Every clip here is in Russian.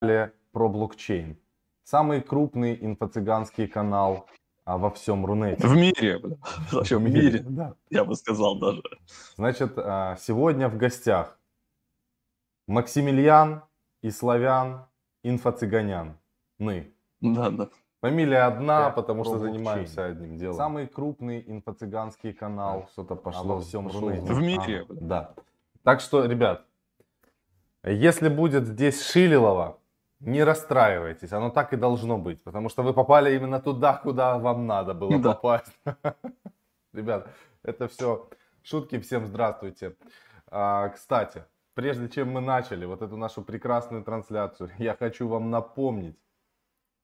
про блокчейн. Самый крупный инфо-цыганский канал а, во всем Рунете. В мире, бля. Вообще в мире, Да. я бы сказал даже. Значит, а, сегодня в гостях Максимилиан и Славян инфо-цыганян. Мы. Да, да. Фамилия одна, Да, потому что блокчейн. занимаемся одним делом. Самый крупный инфо-цыганский канал. Что-то пошло во всем всем Рунете. В мире, А, да. Так что, ребят, если будет здесь Шилилова, не расстраивайтесь, оно так и должно быть, потому что вы попали именно туда, куда вам надо было Да. попасть. Ребят, это все шутки, всем здравствуйте. А, кстати, прежде чем мы начали вот эту нашу прекрасную трансляцию, я хочу вам напомнить,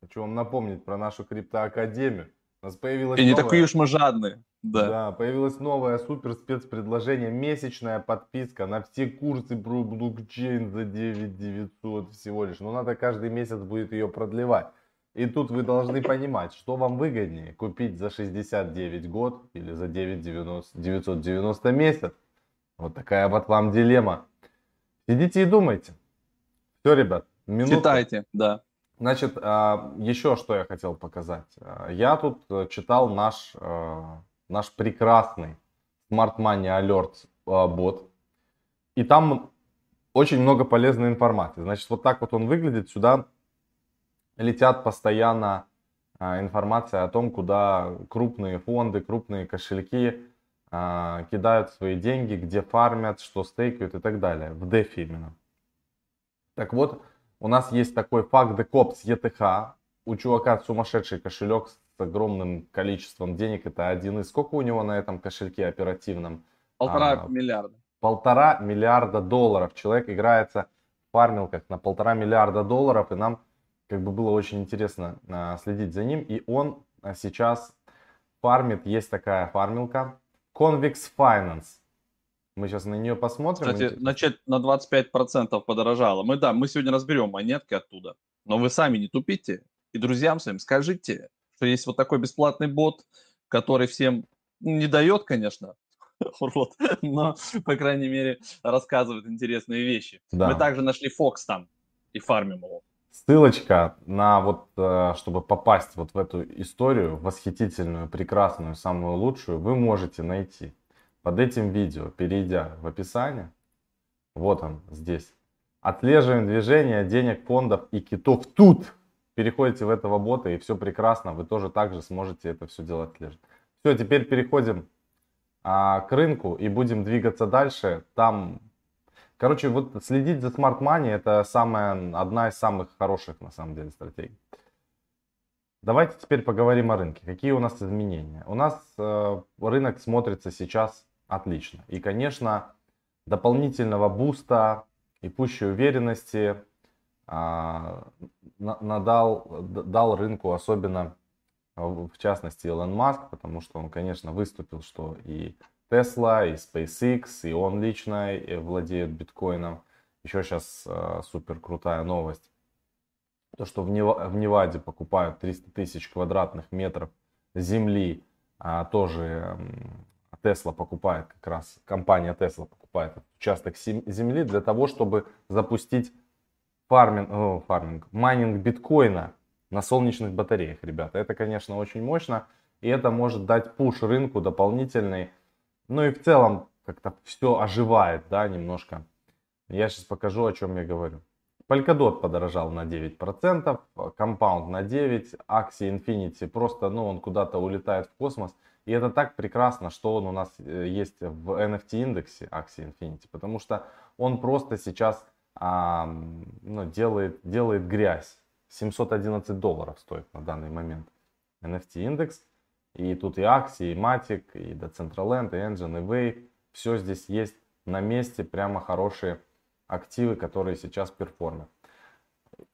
хочу вам напомнить про нашу криптоакадемию. У нас появилась И не новая- такие уж мы жадные. Да. да, появилось новое супер спецпредложение. Месячная подписка на все курсы про блокчейн за 9 900 всего лишь. Но надо каждый месяц будет ее продлевать. И тут вы должны понимать, что вам выгоднее. Купить за 69 год или за 9 90 990 месяц. Вот такая вот вам дилемма. Сидите и думайте. Все, ребят, минутка. Читайте, да. Значит, а, еще что я хотел показать. А, Я тут э, читал наш, э, наш прекрасный Smart Money Alerts э, бот. И там очень много полезной информации. Значит, вот так вот он выглядит. Сюда летят постоянно а, информация о том, куда крупные фонды, крупные кошельки а, кидают свои деньги, где фармят, что стейкают и так далее. В DeFi именно. Так вот, у нас есть такой факт Decops ETH. У чувака сумасшедший кошелек с огромным количеством денег. Это один из... Сколько у него на этом кошельке оперативном? Полтора А, миллиарда. Полтора миллиарда долларов. Человек играется в фармилках на полтора миллиарда долларов. И нам как бы было очень интересно а, следить за ним. И он а, сейчас фармит. Есть такая фармилка. Convex Finance. Мы сейчас на нее посмотрим. Кстати, начать на 25% подорожало. Мы, да, мы сегодня разберем монетки оттуда. Но вы сами не тупите. И друзьям своим скажите, что есть вот такой бесплатный бот, который всем ну, не дает, конечно, урод, но, по крайней мере, рассказывает интересные вещи. Да. Мы также нашли Фокс там и фармим его. Ссылочка на вот, э, чтобы попасть вот в эту историю, восхитительную, прекрасную, самую лучшую, вы можете найти под этим видео, перейдя в описание. Вот он здесь. Отслеживаем движение денег, фондов и китов тут. Переходите в этого бота и все прекрасно. Вы тоже также сможете это все дело отслеживать. Все, теперь переходим а, к рынку и будем двигаться дальше. Там Короче, вот следить за Smart Money это самая, одна из самых хороших на самом деле стратегий. Давайте теперь поговорим о рынке. Какие у нас изменения? У нас э, рынок смотрится сейчас отлично. И, конечно, дополнительного буста и пущей уверенности надал, д- дал рынку особенно, э, в частности, Илон Маск, потому что он, конечно, выступил, что и Tesla, и SpaceX, и он лично э, владеет биткоином. Еще сейчас супер крутая новость. То, что в, Нева- в Неваде покупают 300 тысяч квадратных метров земли, а тоже Tesla покупает как раз, компания Tesla покупает участок земли для того, чтобы запустить фарминг, о, фарминг, майнинг биткоина на солнечных батареях, ребята. Это, конечно, очень мощно, и это может дать пуш рынку дополнительный. Ну и в целом как-то все оживает, да, немножко. Я сейчас покажу, о чем я говорю. Polkadot подорожал на 9%, Compound на 9%, Axie Infinity просто, ну, он куда-то улетает в космос. И это так прекрасно, что он у нас э, есть в NFT индексе Axie Infinity, потому что он просто сейчас а, ну, делает, делает грязь. 711 долларов стоит на данный момент NFT индекс. И тут и Axie, и Matic, и Decentraland, и Engine, и Wave. Все здесь есть на месте, прямо хорошие активы, которые сейчас перформят.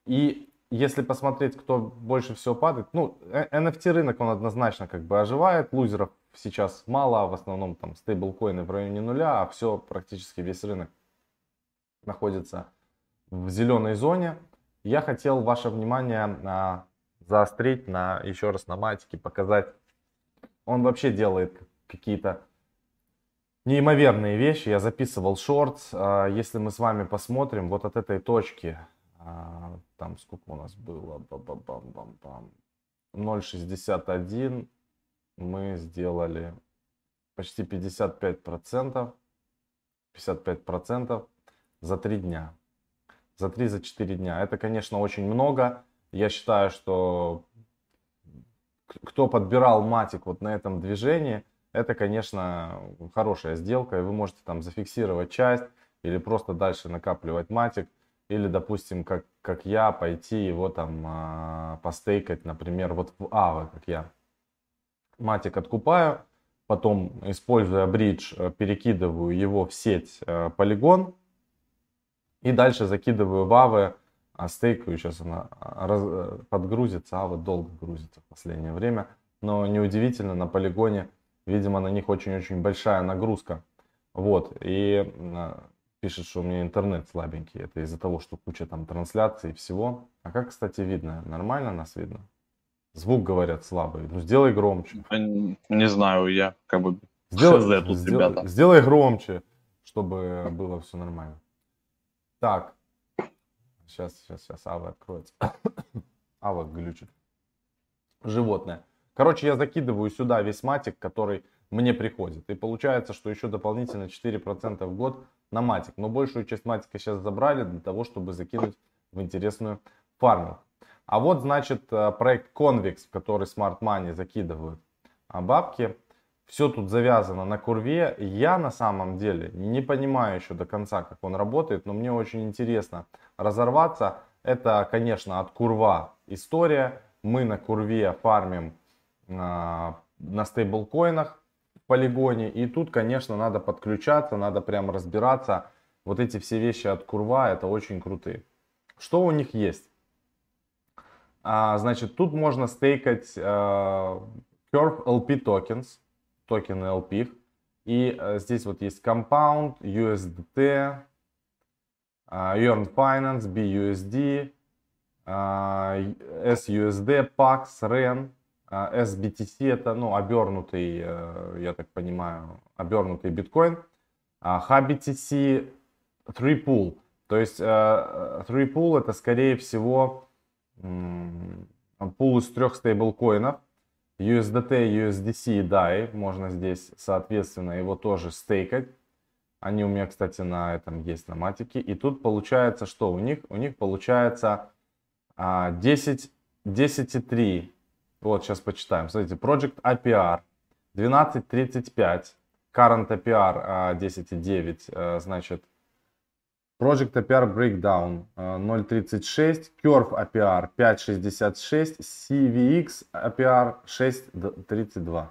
И если посмотреть, кто больше всего падает, ну, NFT рынок, он однозначно как бы оживает, лузеров сейчас мало, в основном там стейблкоины в районе нуля, а все, практически весь рынок находится в зеленой зоне. Я хотел ваше внимание на, заострить на, еще раз на матике, показать. Он вообще делает какие-то неимоверные вещи. Я записывал шортс. А, Если мы с вами посмотрим, вот от этой точки А, там сколько у нас было? Бам-бам-бам-бам. 0,61 мы сделали почти 55%, 55% за 3 дня. За 3-4 дня. Это, конечно, очень много. Я считаю, что кто подбирал матик вот на этом движении, это, конечно, хорошая сделка, и вы можете там зафиксировать часть или просто дальше накапливать матик, или, допустим, как, как я, пойти его там а, постейкать, например, вот в АВА, как я. Матик откупаю, потом, используя бридж, э, перекидываю его в сеть э, полигон, и дальше закидываю в АВы, а стейкаю, сейчас она а, раз, э, подгрузится, АВы долго грузится в последнее время, но неудивительно, на полигоне Видимо, на них очень-очень большая нагрузка. Вот, и а, пишет, что у меня интернет слабенький. Это из-за того, что куча там трансляций и всего. А как, кстати, видно? Нормально нас видно? Звук, говорят, слабый. Ну, сделай громче. Не знаю, я как бы сделай, ребята. сделай громче, чтобы было все нормально. Так. Сейчас, сейчас, сейчас Ава откроется. Ава глючит. Животное. Короче, я закидываю сюда весь матик, который мне приходит. И получается, что еще дополнительно 4% в год на матик. Но большую часть матика сейчас забрали для того, чтобы закинуть в интересную фарминг. А вот, значит, э, проект Convex, в который Smart Money закидывают а, бабки. Все тут завязано на курве. Я на самом деле не понимаю еще до конца, как он работает, но мне очень интересно разорваться. Это, конечно, от курва история. Мы на курве фармим на стейблкоинах в полигоне. И тут, конечно, надо подключаться, надо прям разбираться. Вот эти все вещи от Курва, это очень крутые. Что у них есть? А, значит, тут можно стейкать а, Curve LP tokens, токены LP. И а, здесь вот есть Compound, USDT, а, Earn Finance, BUSD, а, SUSD, PAX, REN. SBTC это, ну, обернутый, э, я так понимаю, обернутый биткоин. HBTC Three Pool. То есть Three Pool это скорее всего пул из трех стейблкоинов. USDT, USDC DAI. Можно здесь, соответственно, его тоже стейкать. Они у меня, кстати, на этом есть, на матике. И тут получается, что у них? У них получается 10, 10,3 вот, сейчас почитаем. Смотрите, Project APR 12.35, Current APR 10.9, значит, Project APR Breakdown 0.36, Curve APR 5.66, CVX APR 6.32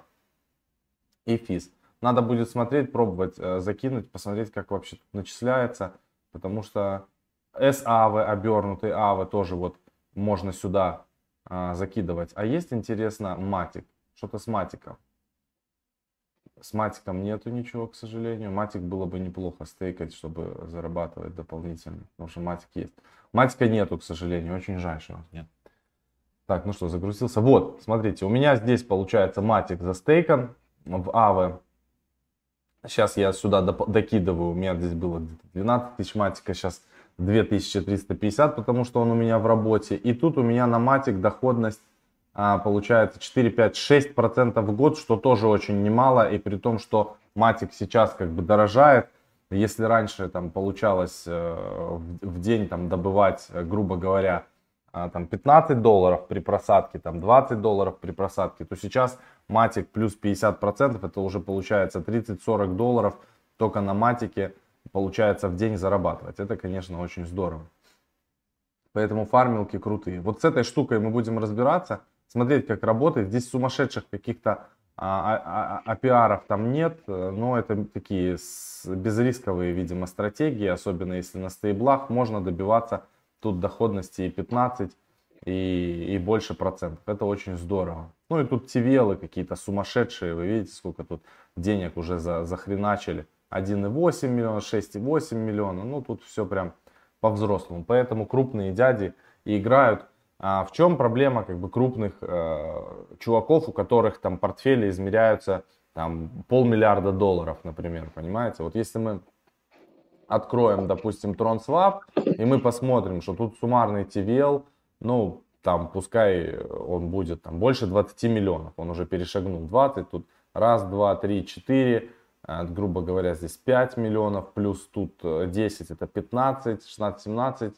и FIS. Надо будет смотреть, пробовать, э, закинуть, посмотреть, как вообще начисляется, потому что SAV, обернутый AV тоже вот можно сюда а, закидывать. А есть, интересно, матик. Что-то с матиком. С матиком нету ничего, к сожалению. Матик было бы неплохо стейкать, чтобы зарабатывать дополнительно. Потому что матик есть. Матика нету, к сожалению. Очень жаль, что нет. Так, ну что, загрузился. Вот, смотрите, у меня здесь получается матик застейкан в АВ. Сейчас я сюда докидываю. У меня здесь было 12 тысяч матика. Сейчас 2350, потому что он у меня в работе. И тут у меня на матик доходность получается 4, 5, 6 процентов в год, что тоже очень немало. И при том, что матик сейчас как бы дорожает. Если раньше там получалось э, в, день там добывать, грубо говоря, а, там 15 долларов при просадке, там 20 долларов при просадке, то сейчас матик плюс 50 процентов, это уже получается 30-40 долларов только на матике получается в день зарабатывать. Это, конечно, очень здорово. Поэтому фармилки крутые. Вот с этой штукой мы будем разбираться, смотреть, как работает. Здесь сумасшедших каких-то а, а, а, а там нет, но это такие безрисковые, видимо, стратегии, особенно если на стейблах можно добиваться тут доходности и 15, и, и больше процентов. Это очень здорово. Ну и тут TVL какие-то сумасшедшие, вы видите, сколько тут денег уже за, захреначили. 1,8 миллиона, 6,8 миллиона. Ну, тут все прям по-взрослому. Поэтому крупные дяди и играют. А в чем проблема как бы крупных э, чуваков, у которых там портфели измеряются там полмиллиарда долларов, например, понимаете? Вот если мы откроем, допустим, TronSwap и мы посмотрим, что тут суммарный TVL, ну, там, пускай он будет там больше 20 миллионов, он уже перешагнул 20, тут раз, два, три, четыре, а, грубо говоря, здесь 5 миллионов, плюс тут 10, это 15, 16, 17,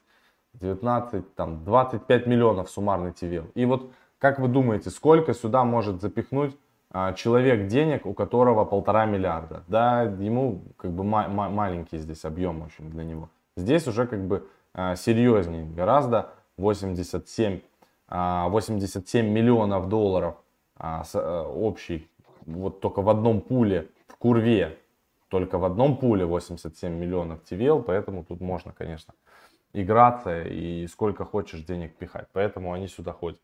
19, там 25 миллионов суммарный TVL. И вот как вы думаете, сколько сюда может запихнуть а, человек денег, у которого полтора миллиарда? Да, ему как бы ма- ма- маленький здесь объем очень для него. Здесь уже как бы а, серьезнее гораздо 87, 87 миллионов долларов э, общий, вот только в одном пуле, в курве, только в одном пуле 87 миллионов TVL, поэтому тут можно, конечно, играться и сколько хочешь денег пихать, поэтому они сюда ходят.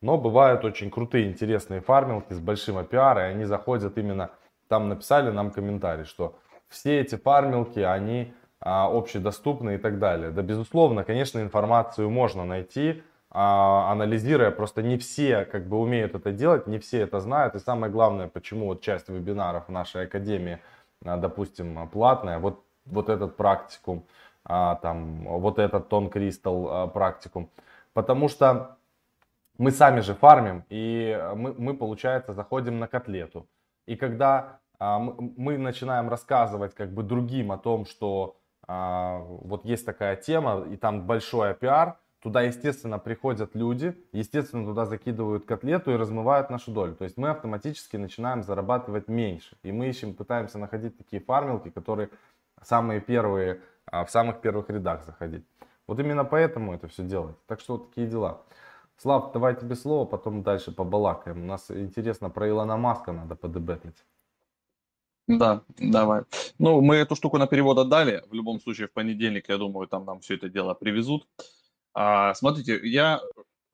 Но бывают очень крутые, интересные фармилки с большим APR, и они заходят именно, там написали нам комментарий, что все эти фармилки, они а, общедоступны и так далее. Да, безусловно, конечно, информацию можно найти, а, анализируя, просто не все как бы умеют это делать, не все это знают. И самое главное, почему вот часть вебинаров нашей академии, а, допустим, платная, вот, вот этот практикум, а, там, вот этот тон кристалл практикум. Потому что мы сами же фармим, и мы, мы, получается, заходим на котлету. И когда а, мы начинаем рассказывать как бы другим о том, что а, вот есть такая тема, и там большой пиар, туда, естественно, приходят люди, естественно, туда закидывают котлету и размывают нашу долю. То есть мы автоматически начинаем зарабатывать меньше. И мы ищем, пытаемся находить такие фармилки, которые самые первые, а, в самых первых рядах заходить. Вот именно поэтому это все делается. Так что вот такие дела. Слав, давай тебе слово, потом дальше побалакаем. У нас интересно про Илона Маска надо подебетать. Да, давай. Ну, мы эту штуку на перевод отдали. В любом случае, в понедельник, я думаю, там нам все это дело привезут. А, смотрите, я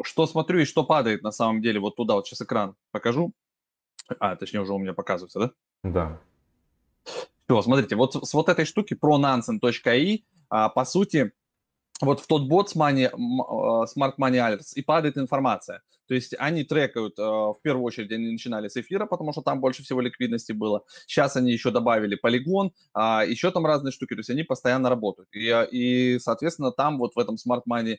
что смотрю и что падает на самом деле вот туда, вот сейчас экран покажу. А, точнее, уже у меня показывается, да? Да. Все, смотрите, вот с вот этой штуки pronansen.ai, а, по сути, вот в тот бот с money, а, Smart Money Alerts и падает информация. То есть они трекают, а, в первую очередь они начинали с эфира, потому что там больше всего ликвидности было. Сейчас они еще добавили полигон, еще там разные штуки, то есть они постоянно работают. И, и соответственно, там вот в этом Smart Money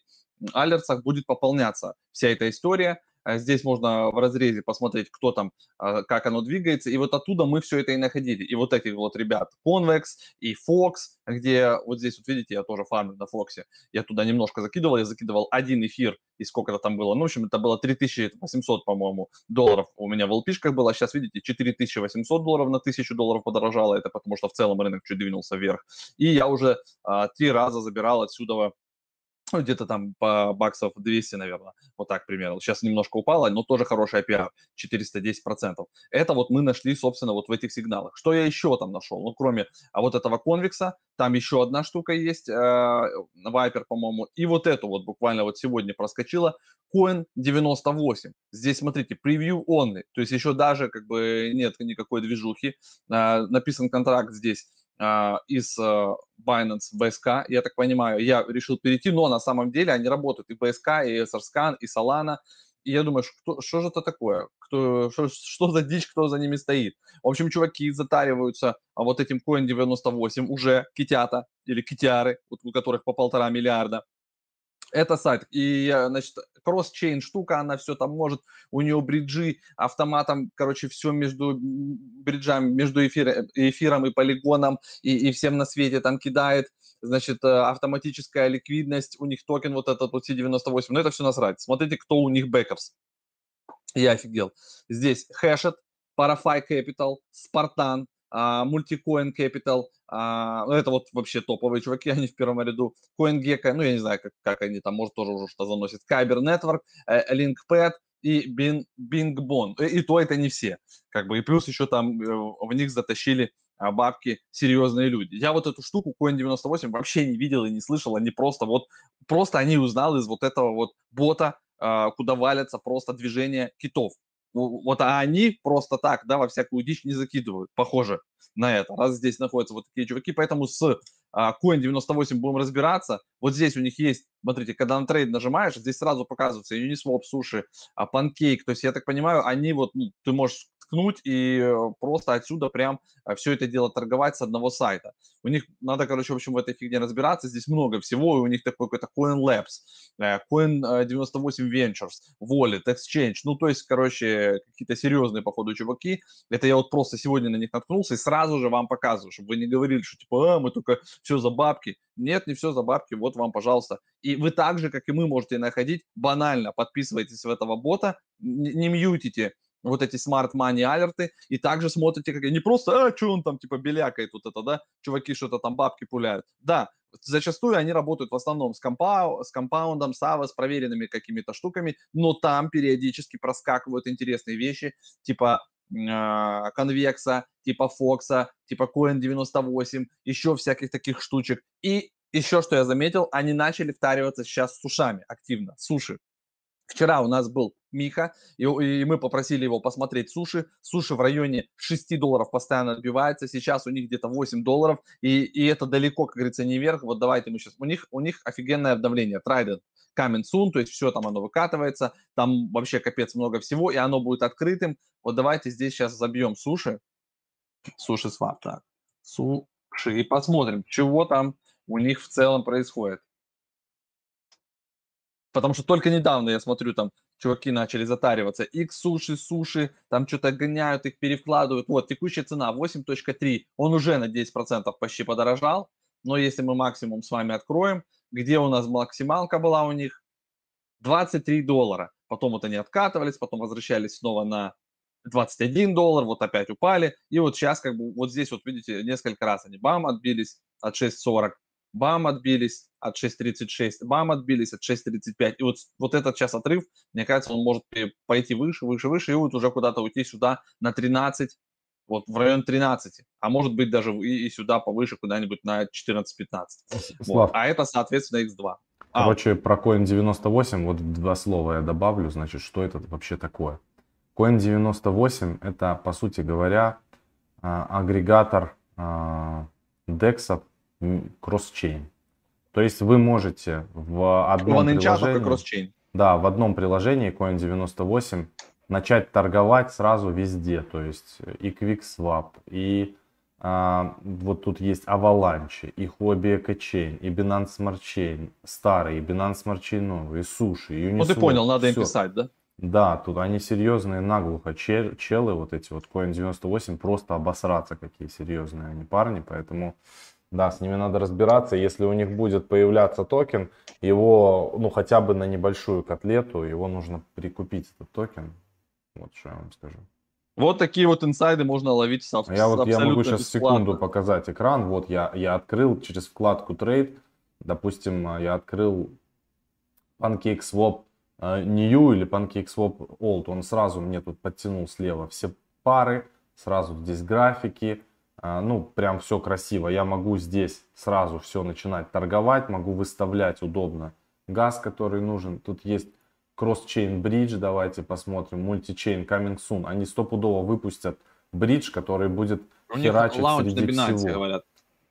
Alerts будет пополняться вся эта история. А здесь можно в разрезе посмотреть, кто там, а, как оно двигается. И вот оттуда мы все это и находили. И вот этих вот ребят, Convex и Fox, где вот здесь вот видите, я тоже фармлю на Фоксе. Я туда немножко закидывал, я закидывал один эфир, и сколько-то там было. Ну, в общем, это было 3800, по-моему, долларов у меня в лпишках было. Сейчас, видите, 4800 долларов на 1000 долларов подорожало. Это потому что в целом рынок чуть двинулся вверх. И я уже а, три раза забирал отсюда ну, где-то там по баксов 200, наверное, вот так примерно. Сейчас немножко упало, но тоже хороший APR, 410%. Это вот мы нашли, собственно, вот в этих сигналах. Что я еще там нашел? Ну, кроме а вот этого конвекса, там еще одна штука есть, э, Viper, по-моему, и вот эту вот буквально вот сегодня проскочила, Coin 98. Здесь, смотрите, превью only, то есть еще даже как бы нет никакой движухи, э, написан контракт здесь из а, Binance BSK, я так понимаю, я решил перейти, но на самом деле они работают и BSK, и SRScan, и Solana, и я думаю, что, что же это такое? Кто, что, что за дичь, кто за ними стоит? В общем, чуваки затариваются а вот этим Coin 98, уже китята или китяры, у которых по полтора миллиарда. Это сайт. И, значит, кросс-чейн штука, она все там может, у нее бриджи, автоматом, короче, все между бриджами, между эфир, эфиром и полигоном, и, и всем на свете там кидает, значит, э, автоматическая ликвидность, у них токен вот этот вот C98, но это все насрать. Смотрите, кто у них бэкерс. Я офигел. Здесь Hashed, Parafy Capital, Spartan, Multicoin, э, Capital, а, ну, это вот вообще топовые чуваки, они в первом ряду. CoinGecko, ну, я не знаю, как, как они там, может, тоже уже что заносят. Kyber Network, э, LinkPad и Bing, BingBon. И, то это не все. Как бы, и плюс еще там э, в них затащили а, бабки серьезные люди. Я вот эту штуку Coin98 вообще не видел и не слышал, они просто вот, просто они узнал из вот этого вот бота, а, куда валятся просто движения китов. Вот а они просто так, да, во всякую дичь не закидывают, похоже на это, раз здесь находятся вот такие чуваки, поэтому с а, Coin 98 будем разбираться. Вот здесь у них есть, смотрите, когда на трейд нажимаешь, здесь сразу показывается Uniswap, Sushi, а, Pancake, то есть я так понимаю, они вот, ну, ты можешь ткнуть и э, просто отсюда прям э, все это дело торговать с одного сайта. У них надо, короче, в общем, в этой фигне разбираться. Здесь много всего, и у них такой какой-то Coin Labs, Coin 98 Ventures, Wallet, Exchange. Ну, то есть, короче, какие-то серьезные, походу, чуваки. Это я вот просто сегодня на них наткнулся и сразу же вам показываю, чтобы вы не говорили, что типа, а, мы только все за бабки. Нет, не все за бабки, вот вам, пожалуйста. И вы так же, как и мы, можете находить банально, подписывайтесь в этого бота, не, не мьютите вот эти smart money алерты, и также смотрите, как не просто, а, что он там, типа, белякает вот это, да, чуваки что-то там бабки пуляют. Да, зачастую они работают в основном с, компау, с компаундом, сава, с проверенными какими-то штуками, но там периодически проскакивают интересные вещи, типа а, конвекса, типа Фокса, типа Coin 98, еще всяких таких штучек. И еще что я заметил, они начали втариваться сейчас с сушами активно, суши. Вчера у нас был Миха, и, и мы попросили его посмотреть суши. Суши в районе 6 долларов постоянно отбивается. Сейчас у них где-то 8 долларов, и, и это далеко, как говорится, не вверх. Вот давайте мы сейчас... У них, у них офигенное обновление. Trident coming soon, то есть все там оно выкатывается. Там вообще капец много всего, и оно будет открытым. Вот давайте здесь сейчас забьем суши. Суши свап, так. Суши. И посмотрим, чего там у них в целом происходит. Потому что только недавно я смотрю, там чуваки начали затариваться. X суши, суши, там что-то гоняют, их перекладывают. Вот, текущая цена 8.3, он уже на 10% почти подорожал. Но если мы максимум с вами откроем, где у нас максималка была у них? 23 доллара. Потом вот они откатывались, потом возвращались снова на 21 доллар, вот опять упали. И вот сейчас как бы вот здесь вот видите, несколько раз они бам отбились от 6.40, бам отбились от 6.36, бам отбились от 6.35. И вот, вот этот сейчас отрыв, мне кажется, он может пойти выше, выше, выше, и вот уже куда-то уйти сюда на 13, вот в район 13, а может быть даже и, и сюда повыше, куда-нибудь на 14-15. Вот. А это, соответственно, X2. А. Короче, а. про Coin 98, вот два слова я добавлю, значит, что это вообще такое? Coin 98 это, по сути говоря, а, агрегатор DEX кросс-чейн. То есть вы можете в одном приложении... Да, в одном приложении Coin98 начать торговать сразу везде. То есть и QuickSwap, и а, вот тут есть Avalanche, и Huobi EcoChain, и Binance Smart Chain, старый, и Binance Smart Chain новый, и Sushi, и Uniswap. Ну ты понял, надо им писать, да? Да, тут они серьезные наглухо. Чел, челы, вот эти вот Coin98, просто обосраться какие серьезные они парни, поэтому да, с ними надо разбираться. Если у них будет появляться токен, его, ну, хотя бы на небольшую котлету, его нужно прикупить, этот токен. Вот что я вам скажу. Вот такие вот инсайды можно ловить с, я вот Я могу сейчас бесплатно. секунду показать экран. Вот я, я открыл через вкладку Trade. Допустим, я открыл PancakeSwap э, New или PancakeSwap Old. Он сразу мне тут подтянул слева все пары. Сразу здесь графики ну, прям все красиво. Я могу здесь сразу все начинать торговать, могу выставлять удобно газ, который нужен. Тут есть кросс-чейн бридж, давайте посмотрим, мультичейн coming soon. Они стопудово выпустят бридж, который будет у херачить среди всего. говорят.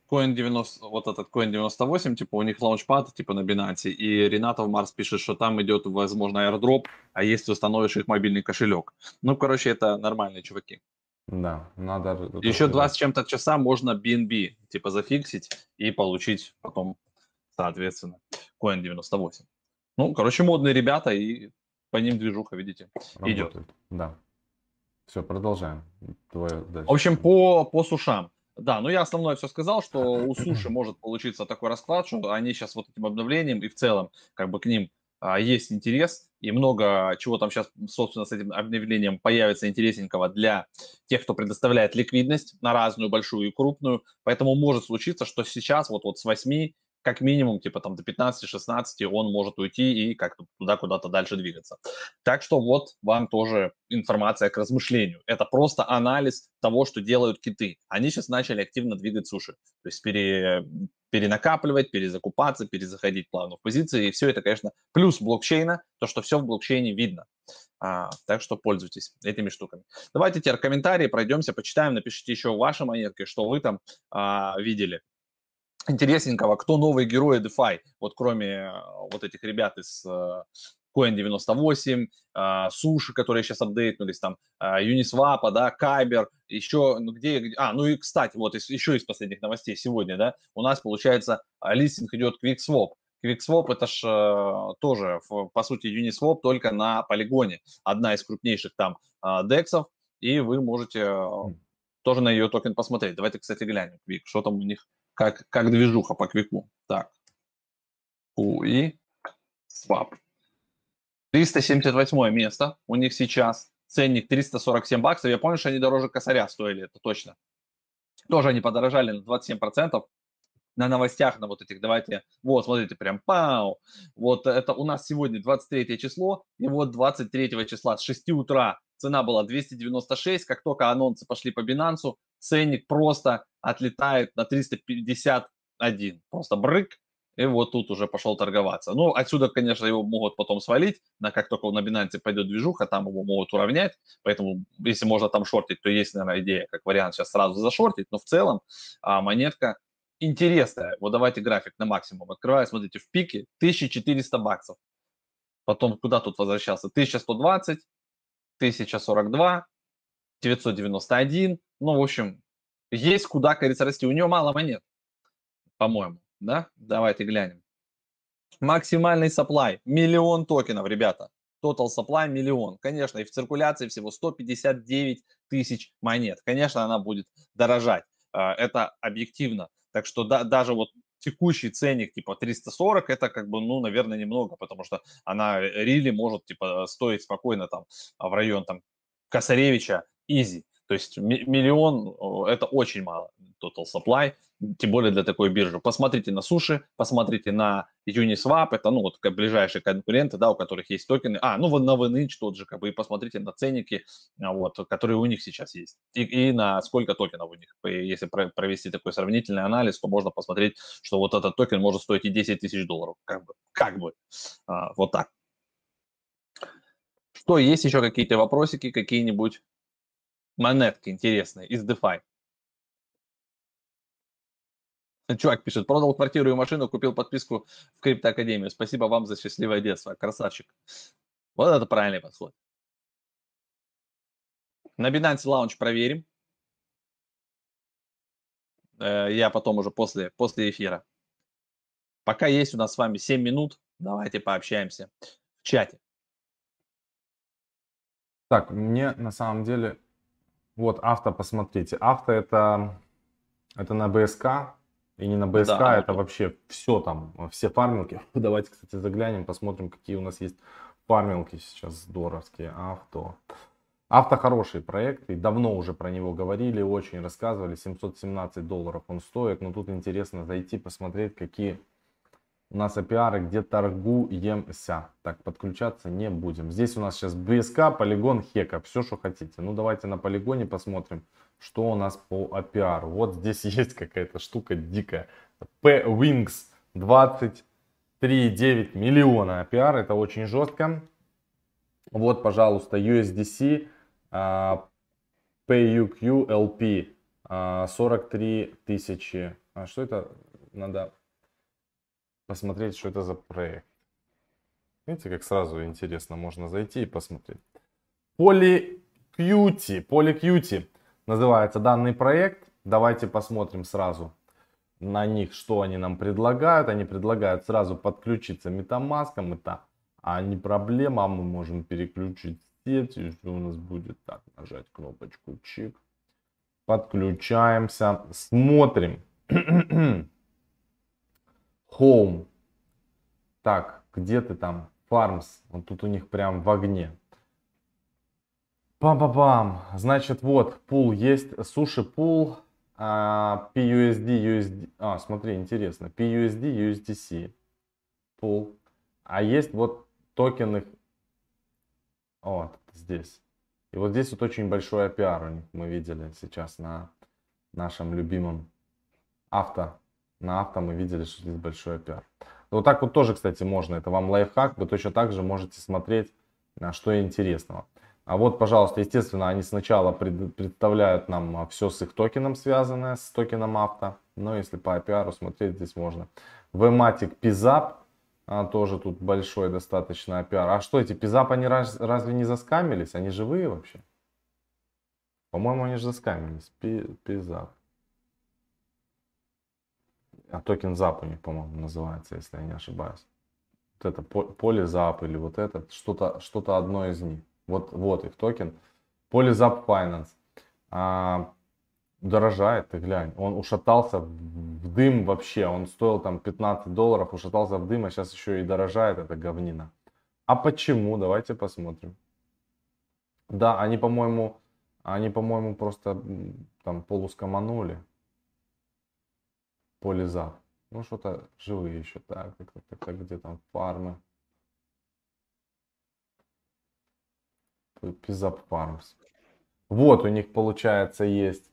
Coin 90, вот этот Coin 98, типа у них лаунчпад типа на Binance, и Ренатов Марс пишет, что там идет, возможно, airdrop, а если установишь их мобильный кошелек. Ну, короче, это нормальные чуваки. Да, надо... Еще два с чем-то часа можно BNB типа зафиксить и получить потом, соответственно, Coin 98. Ну, короче, модные ребята, и по ним движуха, видите, Работает. идет. Да. Все, продолжаем. Твое дальше. В общем, по, по сушам. Да, ну я основное все сказал, что у суши может получиться такой расклад, что они сейчас вот этим обновлением и в целом как бы к ним а, есть интерес, и много чего там сейчас, собственно, с этим обновлением появится интересненького для тех, кто предоставляет ликвидность на разную, большую и крупную. Поэтому может случиться, что сейчас вот, вот с 8 как минимум, типа там до 15-16 он может уйти и как-то туда куда-то дальше двигаться. Так что вот вам тоже информация к размышлению. Это просто анализ того, что делают киты. Они сейчас начали активно двигать суши. То есть пере, перенакапливать, перезакупаться, перезаходить плавно в позиции. И все это, конечно, плюс блокчейна, то, что все в блокчейне видно. А, так что пользуйтесь этими штуками. Давайте теперь комментарии пройдемся, почитаем, напишите еще ваши монетки, что вы там а, видели интересненького, кто новые герои DeFi, вот кроме э, вот этих ребят из, э, Coin 98, а, Суши, которые сейчас апдейтнулись, там, а, Uniswap, да, Kyber, еще, ну, где, а, ну и, кстати, вот еще из последних новостей сегодня, да, у нас, получается, листинг идет QuickSwap. QuickSwap это ж э, тоже, по сути, Uniswap только на полигоне. Одна из крупнейших там э, дексов, и вы можете э, тоже на ее токен посмотреть. Давайте, кстати, глянем, Quick, что там у них, как, как движуха по Квику. Так, UI Swap. 378 место у них сейчас. Ценник 347 баксов. Я помню, что они дороже косаря стоили, это точно. Тоже они подорожали на 27% на новостях, на вот этих, давайте, вот, смотрите, прям пау, вот это у нас сегодня 23 число, и вот 23 числа с 6 утра цена была 296, как только анонсы пошли по Binance, ценник просто отлетает на 351, просто брык, и вот тут уже пошел торговаться. Ну, отсюда, конечно, его могут потом свалить, на как только на Binance пойдет движуха, там его могут уравнять, поэтому если можно там шортить, то есть, наверное, идея, как вариант сейчас сразу зашортить, но в целом а, монетка интересная. Вот давайте график на максимум. Открываю, смотрите, в пике 1400 баксов. Потом куда тут возвращался? 1120, 1042, 991. Ну, в общем, есть куда, кажется, расти. У нее мало монет, по-моему. Да? Давайте глянем. Максимальный supply. Миллион токенов, ребята. Total supply миллион. Конечно, и в циркуляции всего 159 тысяч монет. Конечно, она будет дорожать. А, это объективно. Так что да, даже вот текущий ценник типа 340 это как бы, ну, наверное, немного, потому что она рили может типа стоить спокойно там в район там Косаревича изи. То есть миллион это очень мало total supply, тем более для такой биржи. Посмотрите на суши, посмотрите на Uniswap, это, ну, вот ближайшие конкуренты, да, у которых есть токены. А, ну, вот на VNH тот же, как бы, и посмотрите на ценники, а, вот, которые у них сейчас есть. И, и на сколько токенов у них. Если провести такой сравнительный анализ, то можно посмотреть, что вот этот токен может стоить и 10 тысяч долларов. Как бы, как бы. А, вот так. Что, есть еще какие-то вопросики, какие-нибудь монетки интересные из DeFi? Чувак пишет, продал квартиру и машину, купил подписку в криптоакадемию. Спасибо вам за счастливое детство. Красавчик. Вот это правильный подход. На Binance Lounge проверим. Э, я потом уже после, после эфира. Пока есть у нас с вами 7 минут, давайте пообщаемся в чате. Так, мне на самом деле вот авто, посмотрите. Авто это, это на БСК и не на БСК, да, это вообще все там, все фармилки. Давайте, кстати, заглянем, посмотрим, какие у нас есть фармилки сейчас здоровские. Авто. Авто хороший проект, и давно уже про него говорили, очень рассказывали. 717 долларов он стоит, но тут интересно зайти, посмотреть, какие у нас APR, где торгуемся. Так, подключаться не будем. Здесь у нас сейчас BSK, полигон, хека, все, что хотите. Ну, давайте на полигоне посмотрим, что у нас по APR. Вот здесь есть какая-то штука дикая. P-Wings 23,9 миллиона APR, это очень жестко. Вот, пожалуйста, USDC, PUQLP uh, 43 тысячи. А что это? Надо посмотреть, что это за проект. Видите, как сразу интересно, можно зайти и посмотреть. Polycutie, Polycutie называется данный проект. Давайте посмотрим сразу на них, что они нам предлагают. Они предлагают сразу подключиться MetaMask. Это а не проблема, мы можем переключить сеть. И у нас будет? Так, нажать кнопочку чик. Подключаемся, смотрим. Home. Так, где ты там? Farms. Вот тут у них прям в огне. Пам-пам-пам. Значит, вот, пул есть. Суши пул. А, PUSD, USD. А, смотри, интересно. PUSD, USDC. Пул. А есть вот токены. Вот, здесь. И вот здесь вот очень большой APR у них мы видели сейчас на нашем любимом авто на авто мы видели, что здесь большой APR. Вот так вот тоже, кстати, можно. Это вам лайфхак. Вы точно так же можете смотреть, на что интересного. А вот, пожалуйста, естественно, они сначала пред, представляют нам а, все с их токеном связанное, с токеном авто. Но если по APR смотреть, здесь можно. Vmatic PZAP а, тоже тут большой достаточно пиар. А что эти пизап, они раз, разве не заскамились? Они живые вообще? По-моему, они же заскамились. Пизап. А токен зап у них, по-моему, называется, если я не ошибаюсь. Вот это полизап или вот этот, что-то что одно из них. Вот, вот их токен. Полизап Finance. А, дорожает, ты глянь. Он ушатался в дым вообще. Он стоил там 15 долларов, ушатался в дым, а сейчас еще и дорожает эта говнина. А почему? Давайте посмотрим. Да, они, по-моему, они, по-моему, просто там полускоманули. Полизав. Ну, что-то живые еще. Так, так, так, так, где там фармы? PZAP Farms. Вот у них, получается, есть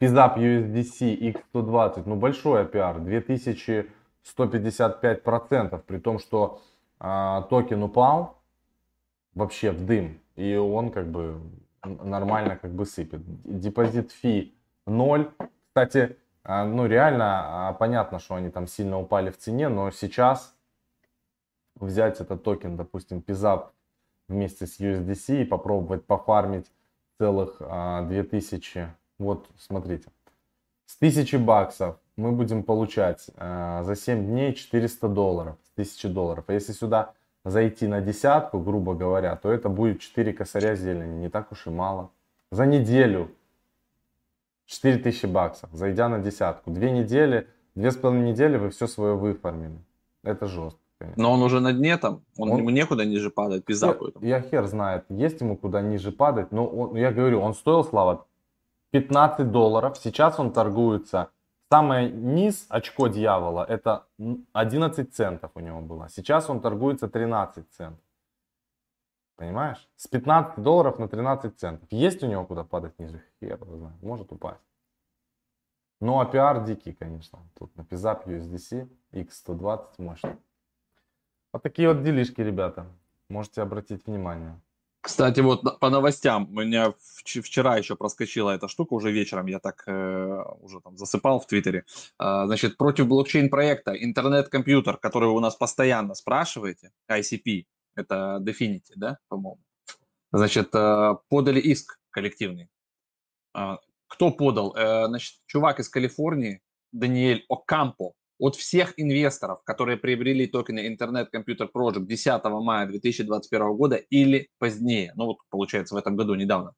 PZAP USDC X120. Ну, большой APR. 2155%. При том, что а, токен упал вообще в дым. И он как бы нормально как бы сыпет. Deposit fee 0. Кстати, ну реально а, понятно, что они там сильно упали в цене, но сейчас взять этот токен, допустим, PISAP вместе с USDC и попробовать пофармить целых 2000, а, вот смотрите, с 1000 баксов мы будем получать за 7 дней 400 долларов, с 1000 долларов. А если сюда зайти на десятку, грубо говоря, то это будет 4 косаря зелени, не так уж и мало. За неделю 4000 баксов, зайдя на десятку. Две недели, две с половиной недели вы все свое выформили. Это жестко. Конечно. Но он уже на дне там, он, он ему некуда ниже падать, пизапу. Я, я хер знает, есть ему куда ниже падать, но он, я говорю, он стоил, Слава, 15 долларов, сейчас он торгуется, самый низ очко дьявола, это 11 центов у него было, сейчас он торгуется 13 центов. Понимаешь? С 15 долларов на 13 центов. Есть у него куда падать ниже? Хер знает. Может упасть. Ну, а пиар дикий, конечно. Тут на PISAP USDC X120 мощный. Вот такие вот делишки, ребята. Можете обратить внимание. Кстати, вот по новостям, у меня вчера еще проскочила эта штука, уже вечером я так э, уже там засыпал в Твиттере. Э, значит, против блокчейн-проекта интернет-компьютер, который вы у нас постоянно спрашиваете, ICP, это Definity, да, по-моему. Значит, э, подали иск коллективный. Э, кто подал? Э, значит, чувак из Калифорнии, Даниэль Окампо, от всех инвесторов, которые приобрели токены Internet Computer Project 10 мая 2021 года или позднее, ну вот получается в этом году недавно,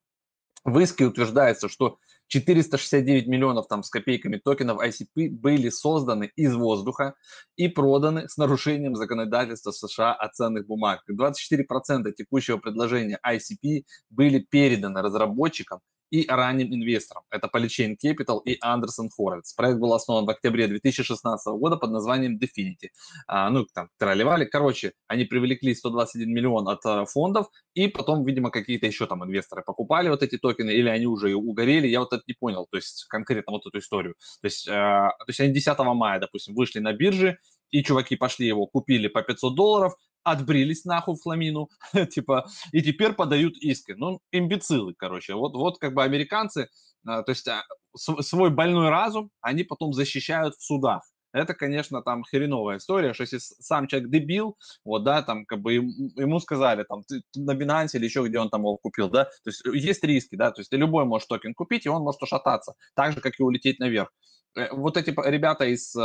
в иске утверждается, что 469 миллионов там с копейками токенов ICP были созданы из воздуха и проданы с нарушением законодательства США о ценных бумагах. 24% текущего предложения ICP были переданы разработчикам и ранним инвесторам. Это Polychain Capital и Anderson Horowitz. Проект был основан в октябре 2016 года под названием Definity. А, ну, там, тролливали. Короче, они привлекли 121 миллион от а, фондов, и потом, видимо, какие-то еще там инвесторы покупали вот эти токены, или они уже угорели, я вот это не понял, то есть конкретно вот эту историю. То есть, а, то есть они 10 мая, допустим, вышли на бирже, и чуваки пошли его, купили по 500 долларов, отбрились нахуй в хламину, типа, и теперь подают иски. Ну, имбецилы, короче. Вот, вот как бы американцы, а, то есть а, свой больной разум, они потом защищают в судах. Это, конечно, там хреновая история, что если сам человек дебил, вот, да, там, как бы ему сказали, там, ты, на Binance или еще где он там его купил, да, то есть есть риски, да, то есть ты любой можешь токен купить, и он может ушататься, так же, как и улететь наверх. Э, вот эти ребята из э,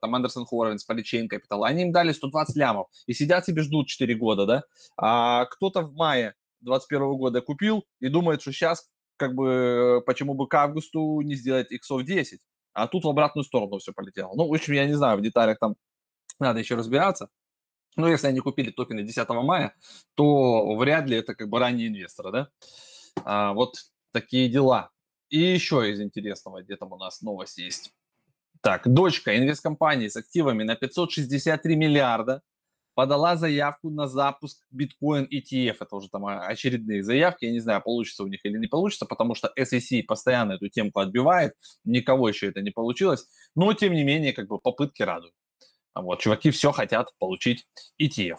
там Андерсон Хорвинс, Polychain Capital, они им дали 120 лямов и сидят себе ждут 4 года, да, а кто-то в мае 2021 года купил и думает, что сейчас как бы почему бы к августу не сделать иксов 10, а тут в обратную сторону все полетело. Ну, в общем, я не знаю, в деталях там надо еще разбираться. Но если они купили токены 10 мая, то вряд ли это как бы ранние инвесторы, да. А, вот такие дела. И еще из интересного, где там у нас новость есть. Так, дочка инвесткомпании с активами на 563 миллиарда подала заявку на запуск биткоин ETF. Это уже там очередные заявки. Я не знаю, получится у них или не получится, потому что SEC постоянно эту темку отбивает. Никого еще это не получилось. Но, тем не менее, как бы попытки радуют. Вот, чуваки все хотят получить ETF.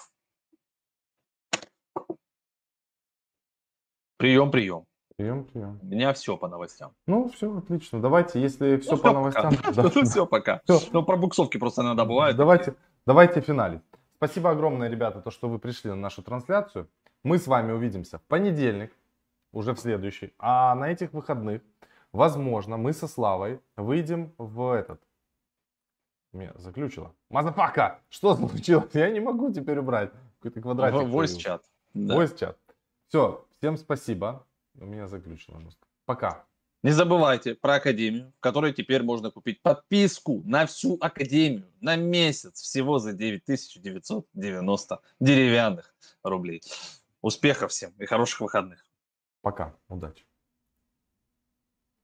Прием, прием. Прием, прием. У меня все по новостям. Ну, все, отлично. Давайте, если все ну, по новостям. Все, пока. Ну, про буксовки просто иногда бывает. Давайте, давайте финалить. Спасибо огромное, ребята, то, что вы пришли на нашу трансляцию. Мы с вами увидимся в понедельник, уже в следующий. А на этих выходных, возможно, мы со Славой выйдем в этот. Меня заключило. Motherfucker! Что случилось? Я не могу теперь убрать. Какой-то квадратик. Voice чат. Да. Voice чат. Все, всем спасибо. У меня заключило мозг. Пока. Не забывайте про Академию, в которой теперь можно купить подписку на всю Академию на месяц всего за 9990 деревянных рублей. Успехов всем и хороших выходных. Пока. Удачи.